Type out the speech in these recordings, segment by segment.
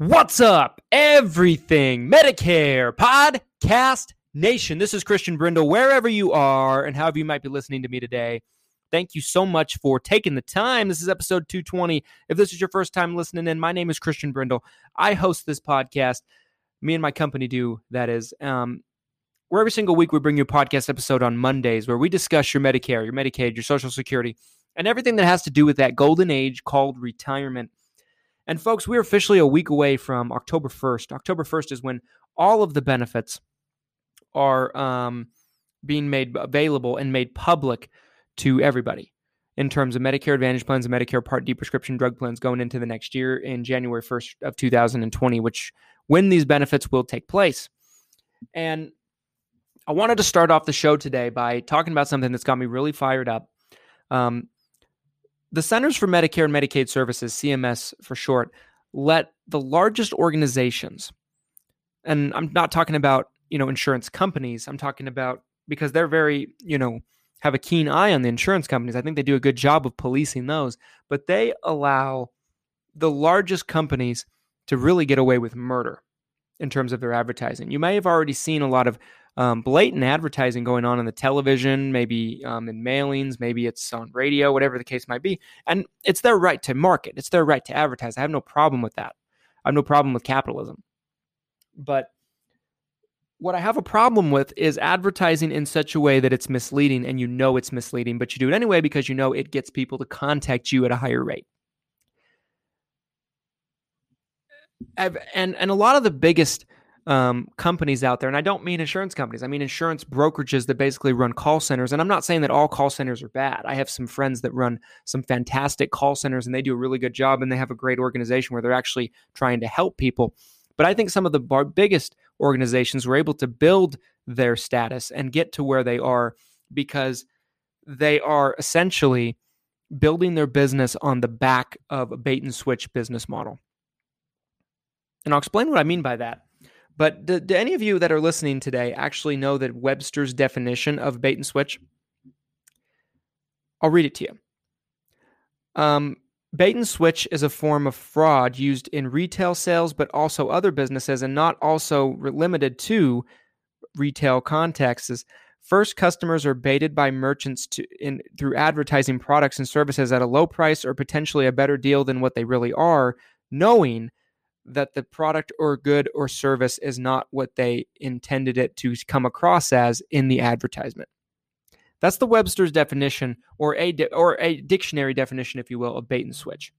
What's up, everything Medicare podcast nation? This is Christian Brindle, wherever you are and however you might be listening to me today. Thank you so much for taking the time. This is episode 220. If this is your first time listening in, my name is Christian Brindle. I host this podcast. Me and my company do, that is. Um, where every single week we bring you a podcast episode on Mondays where we discuss your Medicare, your Medicaid, your Social Security, and everything that has to do with that golden age called retirement. And folks, we're officially a week away from October 1st. October 1st is when all of the benefits are um, being made available and made public to everybody in terms of Medicare Advantage plans and Medicare Part D prescription drug plans going into the next year in January 1st of 2020, which when these benefits will take place. And I wanted to start off the show today by talking about something that's got me really fired up. Um, the Centers for Medicare and Medicaid Services, CMS for short, let the largest organizations, and I'm not talking about, you know, insurance companies, I'm talking about because they're very, you know, have a keen eye on the insurance companies. I think they do a good job of policing those, but they allow the largest companies to really get away with murder in terms of their advertising. You may have already seen a lot of um, blatant advertising going on on the television, maybe um, in mailings, maybe it's on radio, whatever the case might be. And it's their right to market, it's their right to advertise. I have no problem with that. I have no problem with capitalism. But what I have a problem with is advertising in such a way that it's misleading and you know it's misleading, but you do it anyway because you know it gets people to contact you at a higher rate. and and a lot of the biggest um, companies out there, and I don't mean insurance companies. I mean insurance brokerages that basically run call centers. And I'm not saying that all call centers are bad. I have some friends that run some fantastic call centers, and they do a really good job, and they have a great organization where they're actually trying to help people. But I think some of the bar- biggest organizations were able to build their status and get to where they are because they are essentially building their business on the back of a bait and switch business model. And I'll explain what I mean by that. But do, do, any of you that are listening today actually know that Webster's definition of bait and switch? I'll read it to you. Um, bait and switch is a form of fraud used in retail sales, but also other businesses, and not also limited to retail contexts. First, customers are baited by merchants to, in, through advertising products and services at a low price or potentially a better deal than what they really are, knowing that the product or good or service is not what they intended it to come across as in the advertisement. That's the Webster's definition, or a di- or a dictionary definition, if you will, of bait and switch.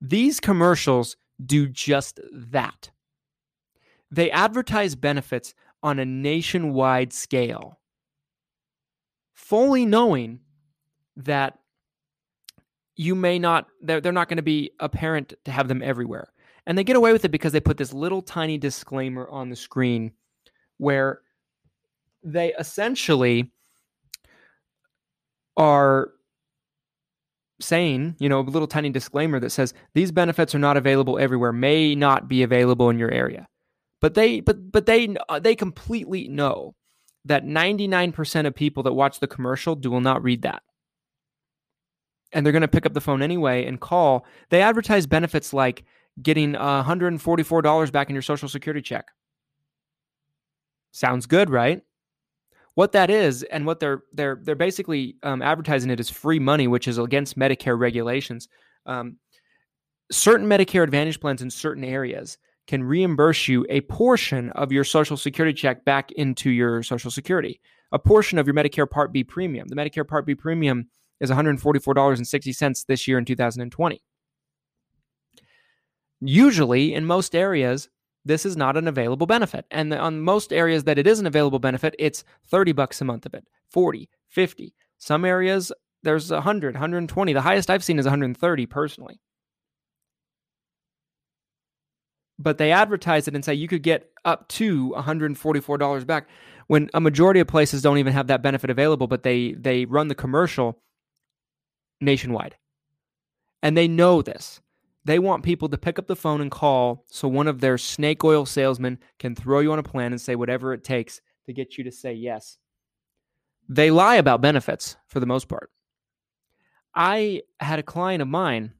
These commercials do just that. They advertise benefits on a nationwide scale, fully knowing that you may not they're, they're not going to be apparent to have them everywhere and they get away with it because they put this little tiny disclaimer on the screen where they essentially are saying, you know, a little tiny disclaimer that says these benefits are not available everywhere, may not be available in your area. But they but but they uh, they completely know that 99% of people that watch the commercial do will not read that and they're going to pick up the phone anyway and call, they advertise benefits like getting $144 back in your Social Security check. Sounds good, right? what that is and what they're they're they're basically um, advertising it as free money, which is against Medicare regulations. Um, certain Medicare Advantage plans in certain areas can reimburse you a portion of your Social Security check back into your Social Security, a portion of your Medicare Part B premium. The Medicare Part B premium is $144.60 this year in 2020. Usually, in most areas, this is not an available benefit. And on most areas that it is an available benefit, it's 30 bucks a month of it, 40, 50. Some areas there's 100, 120. The highest I've seen is 130 personally. But they advertise it and say you could get up to $144 back when a majority of places don't even have that benefit available, but they they run the commercial nationwide. And they know this. They want people to pick up the phone and call so one of their snake oil salesmen can throw you on a plan and say whatever it takes to get you to say yes. They lie about benefits for the most part. I had a client of mine,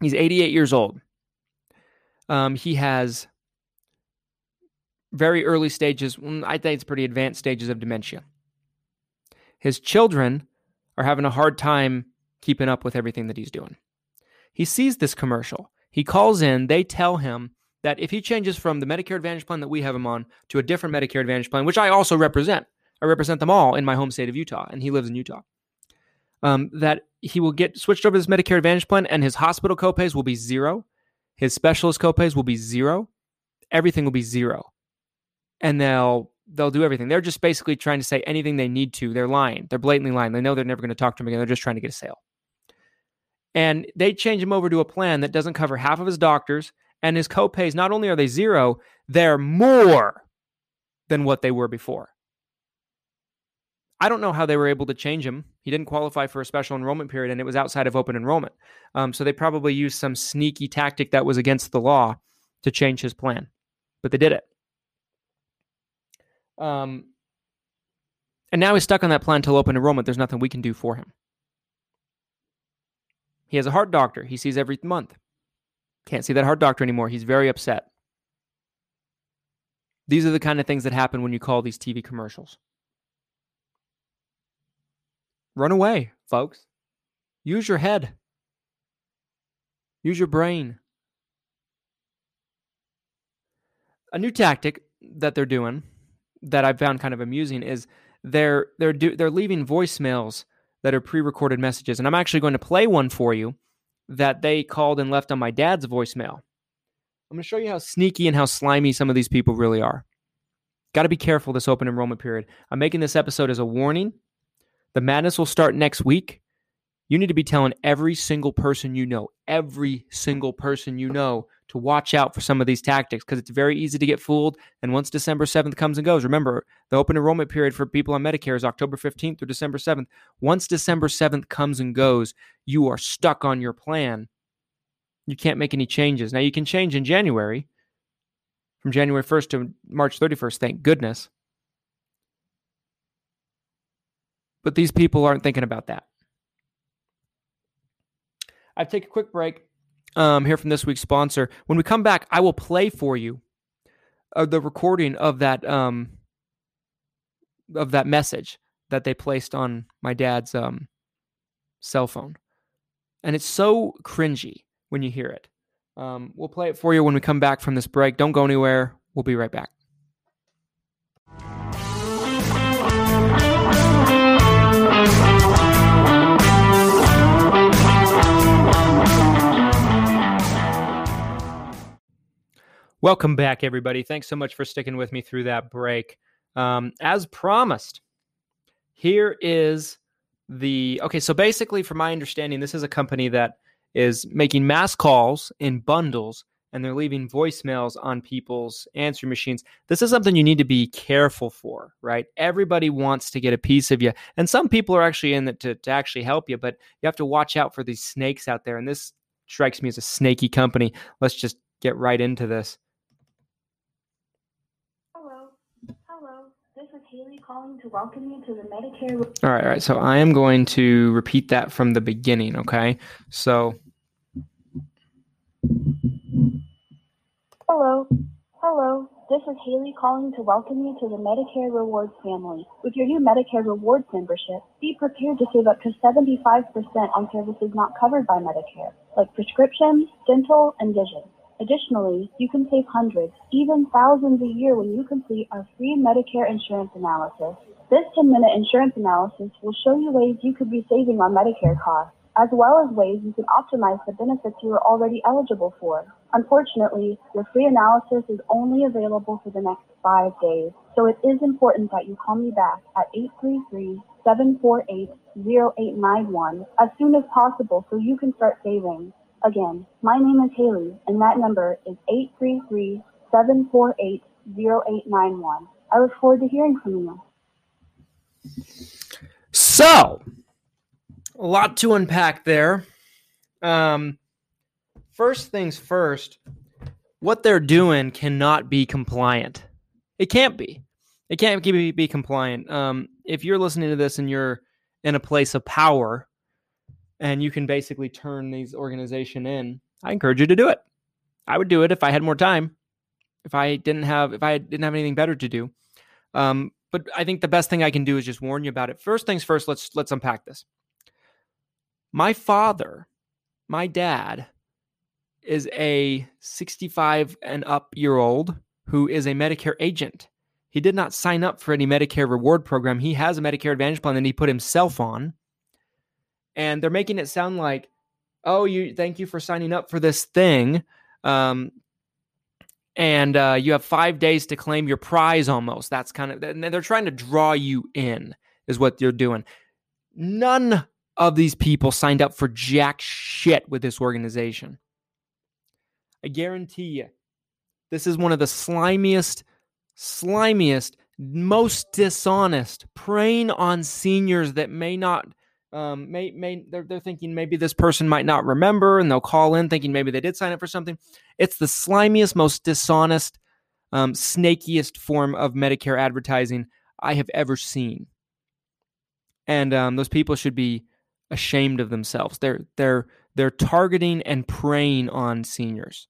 he's 88 years old. Um, he has very early stages, mm, I think it's pretty advanced stages of dementia. His children are having a hard time keeping up with everything that he's doing. He sees this commercial. He calls in, they tell him that if he changes from the Medicare Advantage plan that we have him on to a different Medicare Advantage plan, which I also represent, I represent them all in my home state of Utah, and he lives in Utah, um, that he will get switched over to this Medicare Advantage plan and his hospital copays will be zero. His specialist copays will be zero. Everything will be zero. And they'll they'll do everything. They're just basically trying to say anything they need to. They're lying. They're blatantly lying. They know they're never going to talk to him again. They're just trying to get a sale and they change him over to a plan that doesn't cover half of his doctors and his copays not only are they zero they're more than what they were before. I don't know how they were able to change him. He didn't qualify for a special enrollment period and it was outside of open enrollment. Um, so they probably used some sneaky tactic that was against the law to change his plan but they did it. Um, and now he's stuck on that plan till open enrollment. There's nothing we can do for him he has a heart doctor he sees every month. Can't see that heart doctor anymore. He's very upset. These are the kind of things that happen when you call these TV commercials. Run away, folks. Use your head. Use your brain. A new tactic that they're doing that I found kind of amusing is they're they're do, they're leaving voicemails that are pre recorded messages. And I'm actually going to play one for you that they called and left on my dad's voicemail. I'm going to show you how sneaky and how slimy some of these people really are. Got to be careful this open enrollment period. I'm making this episode as a warning. The madness will start next week. You need to be telling every single person you know, every single person you know, to watch out for some of these tactics because it's very easy to get fooled. And once December 7th comes and goes, remember the open enrollment period for people on Medicare is October 15th through December 7th. Once December 7th comes and goes, you are stuck on your plan. You can't make any changes. Now, you can change in January from January 1st to March 31st, thank goodness. But these people aren't thinking about that. I take a quick break um, here from this week's sponsor. When we come back, I will play for you uh, the recording of that um, of that message that they placed on my dad's um, cell phone, and it's so cringy when you hear it. Um, we'll play it for you when we come back from this break. Don't go anywhere. We'll be right back. Welcome back, everybody. Thanks so much for sticking with me through that break. Um, as promised, here is the okay. So basically, from my understanding, this is a company that is making mass calls in bundles and they're leaving voicemails on people's answering machines. This is something you need to be careful for, right? Everybody wants to get a piece of you. And some people are actually in it to, to actually help you, but you have to watch out for these snakes out there. And this strikes me as a snaky company. Let's just get right into this. Haley calling to welcome you to the Medicare. All right, all right. So I am going to repeat that from the beginning, okay? So. Hello. Hello. This is Haley calling to welcome you to the Medicare Rewards family. With your new Medicare Rewards membership, be prepared to save up to 75% on services not covered by Medicare, like prescriptions, dental, and vision. Additionally, you can save hundreds, even thousands a year when you complete our free Medicare insurance analysis. This 10 minute insurance analysis will show you ways you could be saving on Medicare costs, as well as ways you can optimize the benefits you are already eligible for. Unfortunately, your free analysis is only available for the next five days, so it is important that you call me back at 833-748-0891 as soon as possible so you can start saving. Again, my name is Haley, and that number is 833-748-0891. I look forward to hearing from you. So, a lot to unpack there. Um, first things first, what they're doing cannot be compliant. It can't be. It can't be, be compliant. Um, if you're listening to this and you're in a place of power and you can basically turn these organization in, I encourage you to do it. I would do it if I had more time. If I didn't have if I didn't have anything better to do. Um, but I think the best thing I can do is just warn you about it. First things first, let's let's unpack this. My father, my dad, is a 65 and up year old who is a Medicare agent. He did not sign up for any Medicare reward program. He has a Medicare Advantage plan that he put himself on. And they're making it sound like, oh, you thank you for signing up for this thing. Um, and uh, you have five days to claim your prize almost. That's kind of, and they're trying to draw you in, is what they're doing. None of these people signed up for jack shit with this organization. I guarantee you, this is one of the slimiest, slimiest, most dishonest, preying on seniors that may not, um, may, may, they're, they're thinking maybe this person might not remember and they'll call in thinking maybe they did sign up for something. It's the slimiest, most dishonest, um, snakiest form of Medicare advertising I have ever seen. And um, those people should be ashamed of themselves. They're they're they're targeting and preying on seniors,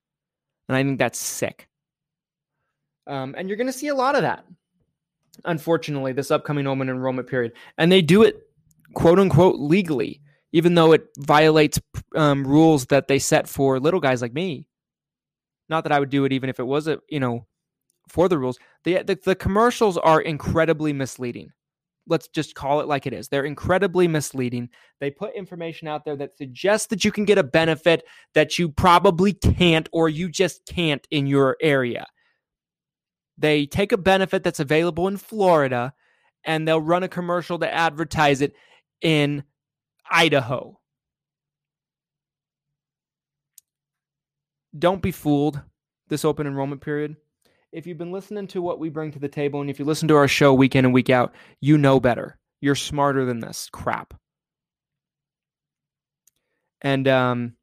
and I think that's sick. Um, and you're going to see a lot of that, unfortunately, this upcoming enrollment period, and they do it quote unquote legally, even though it violates um, rules that they set for little guys like me. Not that I would do it even if it was a you know for the rules. The, the, the commercials are incredibly misleading let's just call it like it is. They're incredibly misleading. They put information out there that suggests that you can get a benefit that you probably can't or you just can't in your area. They take a benefit that's available in Florida and they'll run a commercial to advertise it in Idaho. Don't be fooled this open enrollment period if you've been listening to what we bring to the table and if you listen to our show week in and week out, you know better. You're smarter than this crap. And um,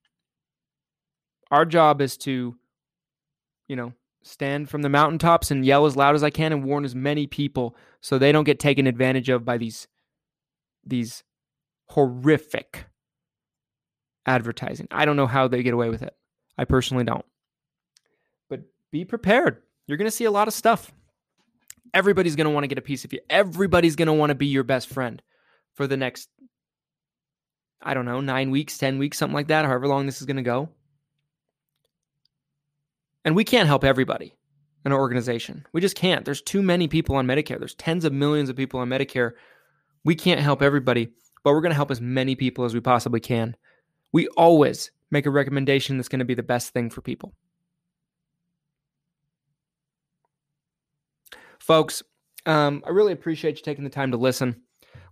our job is to, you know, stand from the mountaintops and yell as loud as I can and warn as many people so they don't get taken advantage of by these these horrific advertising. I don't know how they get away with it. I personally don't. But be prepared. You're going to see a lot of stuff. Everybody's going to want to get a piece of you. Everybody's going to want to be your best friend for the next, I don't know, nine weeks, 10 weeks, something like that, however long this is going to go. And we can't help everybody in our organization. We just can't. There's too many people on Medicare. There's tens of millions of people on Medicare. We can't help everybody, but we're going to help as many people as we possibly can. We always make a recommendation that's going to be the best thing for people. Folks, um, I really appreciate you taking the time to listen.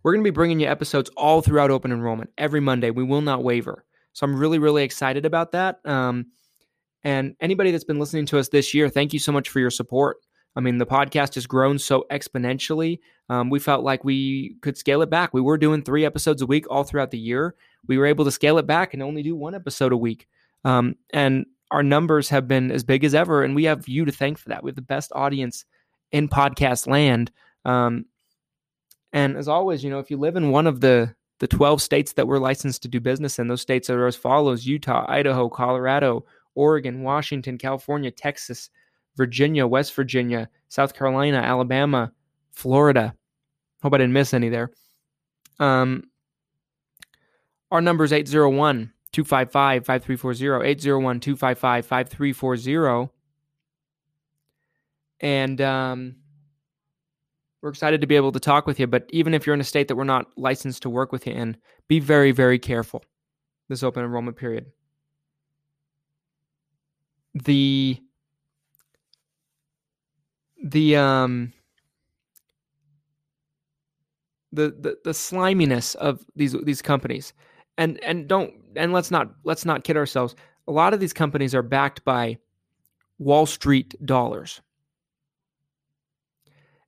We're going to be bringing you episodes all throughout open enrollment every Monday. We will not waver. So I'm really, really excited about that. Um, and anybody that's been listening to us this year, thank you so much for your support. I mean, the podcast has grown so exponentially. Um, we felt like we could scale it back. We were doing three episodes a week all throughout the year. We were able to scale it back and only do one episode a week. Um, and our numbers have been as big as ever. And we have you to thank for that. We have the best audience in podcast land. Um, and as always, you know, if you live in one of the the 12 states that we're licensed to do business in, those states are as follows: Utah, Idaho, Colorado, Oregon, Washington, California, Texas, Virginia, West Virginia, South Carolina, Alabama, Florida. Hope I didn't miss any there. Um, our number is 801 255 5340. 801 255 5340. And um, we're excited to be able to talk with you. But even if you're in a state that we're not licensed to work with you in, be very, very careful this open enrollment period. The the um the, the the sliminess of these these companies. And and don't and let's not let's not kid ourselves. A lot of these companies are backed by wall street dollars.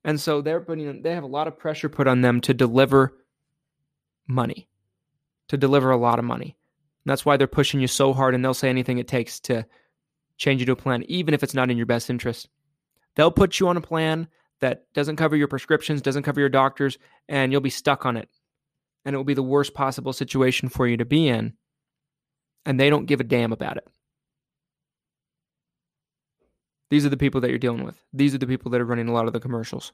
And so they're putting they have a lot of pressure put on them to deliver money to deliver a lot of money. And that's why they're pushing you so hard and they'll say anything it takes to change you to a plan even if it's not in your best interest they'll put you on a plan that doesn't cover your prescriptions, doesn't cover your doctors, and you'll be stuck on it. And it will be the worst possible situation for you to be in. And they don't give a damn about it. These are the people that you're dealing with. These are the people that are running a lot of the commercials.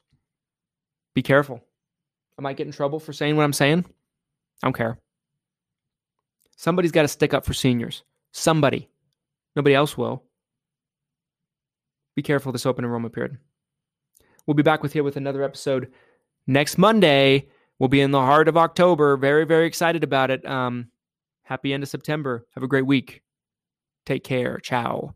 Be careful. I might get in trouble for saying what I'm saying. I don't care. Somebody's got to stick up for seniors. Somebody. Nobody else will be careful this open enrollment period. We'll be back with you with another episode next Monday. We'll be in the heart of October. Very, very excited about it. Um, happy end of September. Have a great week. Take care. Ciao.